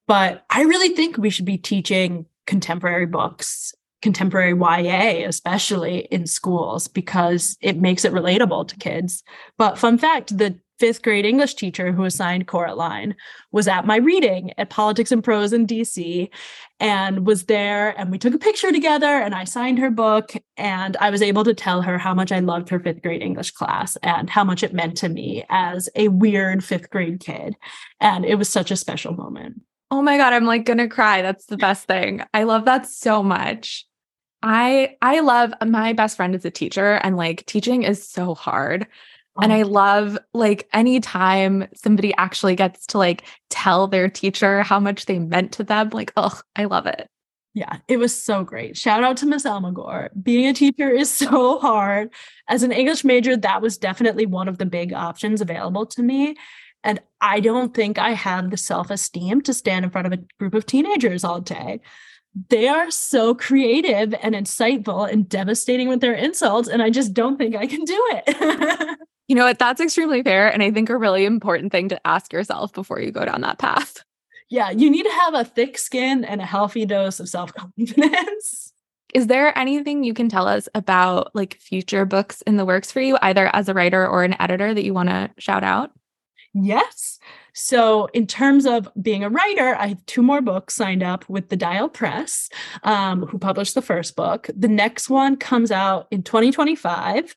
but I really think we should be teaching contemporary books, contemporary YA, especially in schools, because it makes it relatable to kids. But fun fact the fifth grade English teacher who assigned Coraline was at my reading at Politics and Prose in DC and was there. And we took a picture together and I signed her book. And I was able to tell her how much I loved her fifth grade English class and how much it meant to me as a weird fifth grade kid. And it was such a special moment. Oh my God, I'm like gonna cry. That's the best thing. I love that so much. I I love my best friend is a teacher and like teaching is so hard. And oh. I oh. love like anytime somebody actually gets to like tell their teacher how much they meant to them. Like, oh, I love it. Yeah, it was so great. Shout out to Miss Almagore. Being a teacher is <laughs> so hard. As an English major, that was definitely one of the big options available to me. And I don't think I have the self esteem to stand in front of a group of teenagers all day. They are so creative and insightful and devastating with their insults. And I just don't think I can do it. <laughs> You know what? That's extremely fair. And I think a really important thing to ask yourself before you go down that path. Yeah, you need to have a thick skin and a healthy dose of self confidence. <laughs> Is there anything you can tell us about like future books in the works for you, either as a writer or an editor that you want to shout out? Yes. So, in terms of being a writer, I have two more books signed up with the Dial Press, um, who published the first book. The next one comes out in 2025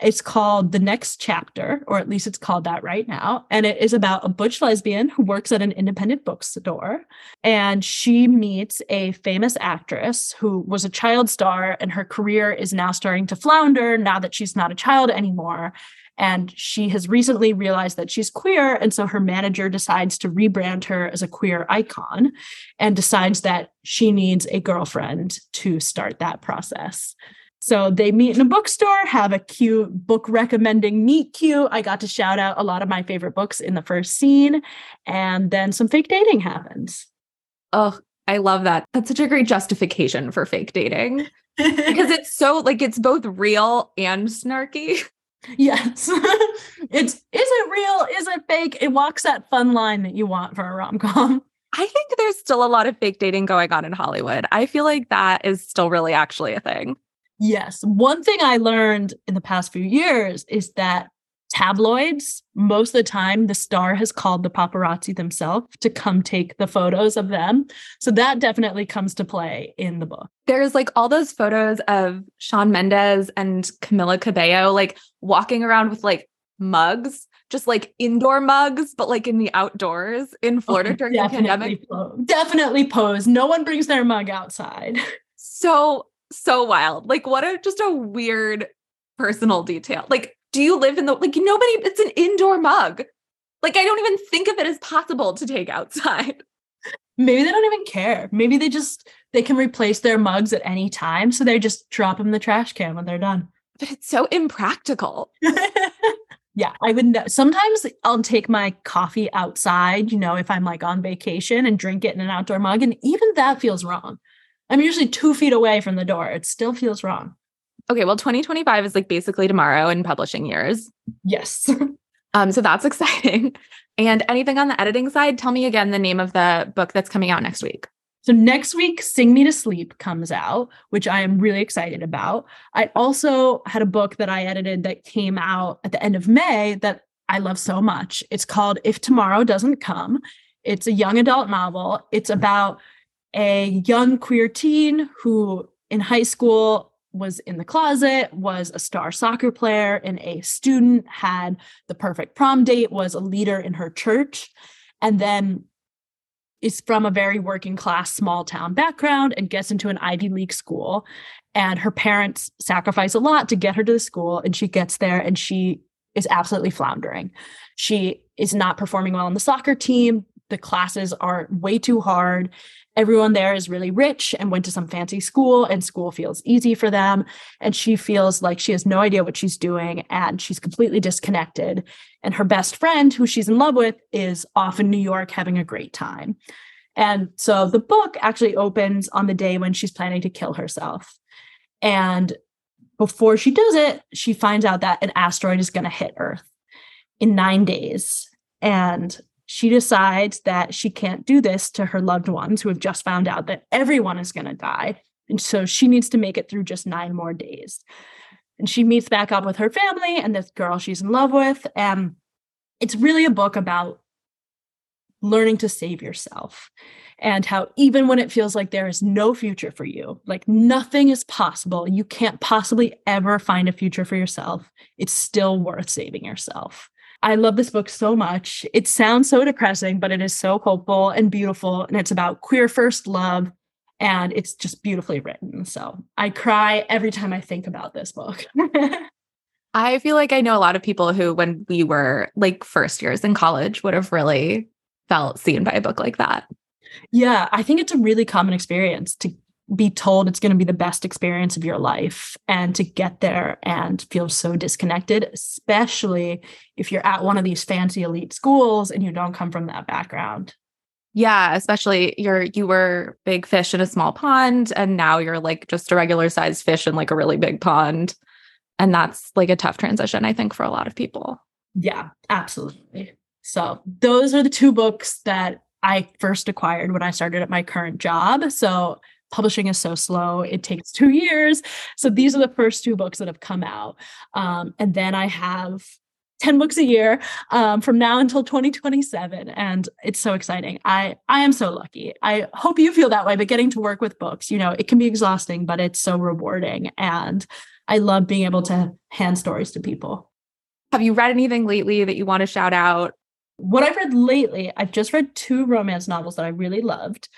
it's called The Next Chapter, or at least it's called that right now. And it is about a butch lesbian who works at an independent bookstore. And she meets a famous actress who was a child star, and her career is now starting to flounder now that she's not a child anymore. And she has recently realized that she's queer. And so her manager decides to rebrand her as a queer icon and decides that she needs a girlfriend to start that process. So they meet in a bookstore, have a cute book recommending meet cute. I got to shout out a lot of my favorite books in the first scene, and then some fake dating happens. Oh, I love that. That's such a great justification for fake dating <laughs> because it's so like it's both real and snarky. <laughs> Yes. <laughs> it's is it real? Is it fake? It walks that fun line that you want for a rom-com. <laughs> I think there's still a lot of fake dating going on in Hollywood. I feel like that is still really actually a thing. Yes. One thing I learned in the past few years is that tabloids, most of the time, the star has called the paparazzi themselves to come take the photos of them. So that definitely comes to play in the book. There's like all those photos of Shawn Mendes and Camila Cabello like walking around with like mugs, just like indoor mugs, but like in the outdoors in oh, Florida oh, during the pandemic. Pose. Definitely pose. No one brings their mug outside. <laughs> So so wild. Like, what a just a weird personal detail. Like, do you live in the like nobody? It's an indoor mug. Like, I don't even think of it as possible to take outside. <laughs> Maybe they don't even care. Maybe they just they can replace their mugs at any time, so they just drop them in the trash can when they're done. But it's so impractical. <laughs> yeah, I would know. Sometimes I'll take my coffee outside, you know, if I'm like on vacation and drink it in an outdoor mug, and even that feels wrong. I'm usually two feet away from the door. It still feels wrong. Okay, well, 2025 is like basically tomorrow in publishing years. Yes. <laughs> um, so that's <laughs> exciting. And anything on the editing side, tell me again the name of the book that's coming out next week. So next week, Sing Me to Sleep comes out, which I am really excited about. I also had a book that I edited that came out at the end of May that I love so much. It's called If Tomorrow Doesn't Come. It's a young adult novel. It's about a young queer teen who in high school was in the closet, was a star soccer player and a student, had the perfect prom date, was a leader in her church, and then is from a very working class small town background and gets into an Ivy League school. And her parents sacrifice a lot to get her to the school, and she gets there and she is absolutely floundering. She is not performing well on the soccer team. The classes are way too hard everyone there is really rich and went to some fancy school and school feels easy for them. And she feels like she has no idea what she's doing and she's completely disconnected. And her best friend who she's in love with is off in New York having a great time. And so the book actually opens on the day when she's planning to kill herself. And before she does it she finds out that an asteroid is going to hit earth in 9 days. And she decides that she can't do this to her loved ones who have just found out that everyone is going to die. And so she needs to make it through just nine more days. And she meets back up with her family and this girl she's in love with. And it's really a book about learning to save yourself and how even when it feels like there is no future for you, like nothing is possible, you can't possibly ever find a future for yourself, it's still worth saving yourself. I love this book so much. It sounds so depressing, but it is so hopeful and beautiful. And it's about queer first love. And it's just beautifully written. So I cry every time I think about this book. <laughs> I feel like I know a lot of people who, when we were like first years in college, would have really felt seen by a book like that. Yeah, I think it's a really common experience to be told it's going to be the best experience of your life and to get there and feel so disconnected, especially if you're at one of these fancy elite schools and you don't come from that background. Yeah, especially you're you were big fish in a small pond and now you're like just a regular sized fish in like a really big pond. And that's like a tough transition, I think, for a lot of people. Yeah, absolutely. So those are the two books that I first acquired when I started at my current job. So publishing is so slow it takes two years. So these are the first two books that have come out. Um, and then i have 10 books a year um, from now until 2027 and it's so exciting. I i am so lucky. I hope you feel that way but getting to work with books you know it can be exhausting but it's so rewarding and i love being able to hand stories to people. Have you read anything lately that you want to shout out? What i've read lately i've just read two romance novels that i really loved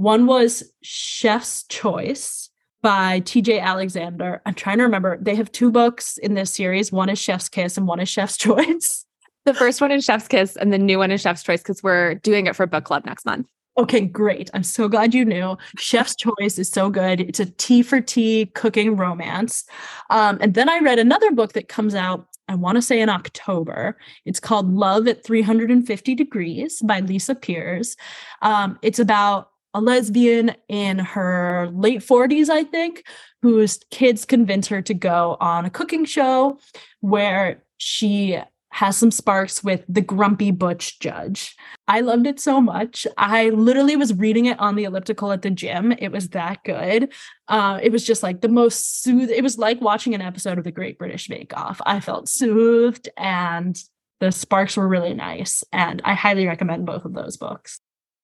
one was Chef's Choice by TJ Alexander. I'm trying to remember. They have two books in this series. One is Chef's Kiss and one is Chef's <laughs> Choice. The first one is Chef's Kiss and the new one is Chef's Choice because we're doing it for book club next month. Okay, great. I'm so glad you knew. Chef's Choice is so good. It's a T4T cooking romance. Um, and then I read another book that comes out, I want to say in October. It's called Love at 350 Degrees by Lisa Peers. Um, it's about a lesbian in her late 40s, I think, whose kids convince her to go on a cooking show where she has some sparks with the grumpy butch judge. I loved it so much. I literally was reading it on the elliptical at the gym. It was that good. Uh, it was just like the most sooth. It was like watching an episode of The Great British Bake Off. I felt soothed and the sparks were really nice. And I highly recommend both of those books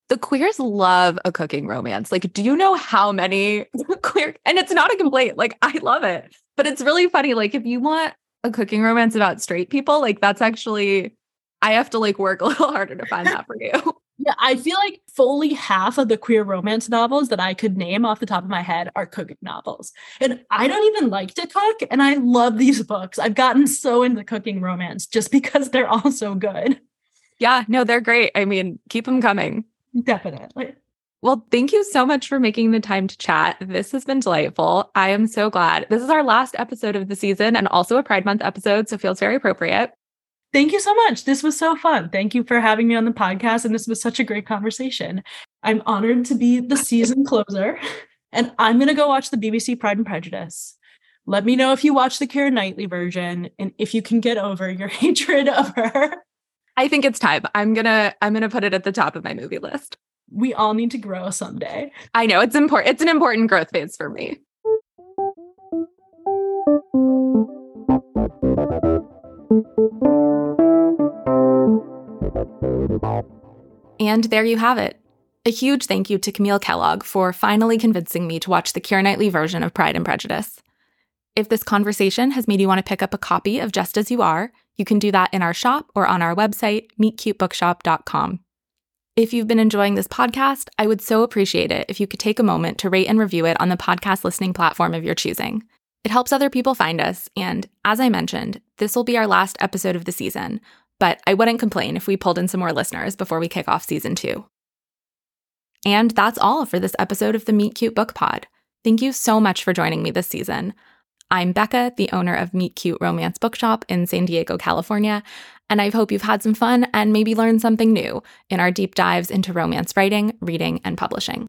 the queers love a cooking romance. Like, do you know how many <laughs> queer, and it's not a complaint, like, I love it, but it's really funny. Like, if you want a cooking romance about straight people, like, that's actually, I have to like work <laughs> a little harder to find that for you. Yeah, I feel like fully half of the queer romance novels that I could name off the top of my head are cooking novels. And I don't even like to cook, and I love these books. I've gotten so into cooking romance just because they're all so good. Yeah, no, they're great. I mean, keep them coming. Definitely. Well, thank you so much for making the time to chat. This has been delightful. I am so glad. This is our last episode of the season and also a Pride Month episode, so it feels very appropriate. Thank you so much. This was so fun. Thank you for having me on the podcast. And this was such a great conversation. I'm honored to be the season closer. <laughs> And I'm going to go watch the BBC Pride and Prejudice. Let me know if you watch the Keira Knightley version and if you can get over your <laughs> hatred of her. I think it's time. I'm gonna I'm gonna put it at the top of my movie list. We all need to grow someday. I know it's important. It's an important growth phase for me. And there you have it. A huge thank you to Camille Kellogg for finally convincing me to watch the Keira Knightley version of Pride and Prejudice. If this conversation has made you want to pick up a copy of Just As You Are, you can do that in our shop or on our website, meetcutebookshop.com. If you've been enjoying this podcast, I would so appreciate it if you could take a moment to rate and review it on the podcast listening platform of your choosing. It helps other people find us, and as I mentioned, this will be our last episode of the season, but I wouldn't complain if we pulled in some more listeners before we kick off season two. And that's all for this episode of the Meet Cute Book Pod. Thank you so much for joining me this season. I'm Becca, the owner of Meet Cute Romance Bookshop in San Diego, California, and I hope you've had some fun and maybe learned something new in our deep dives into romance writing, reading, and publishing.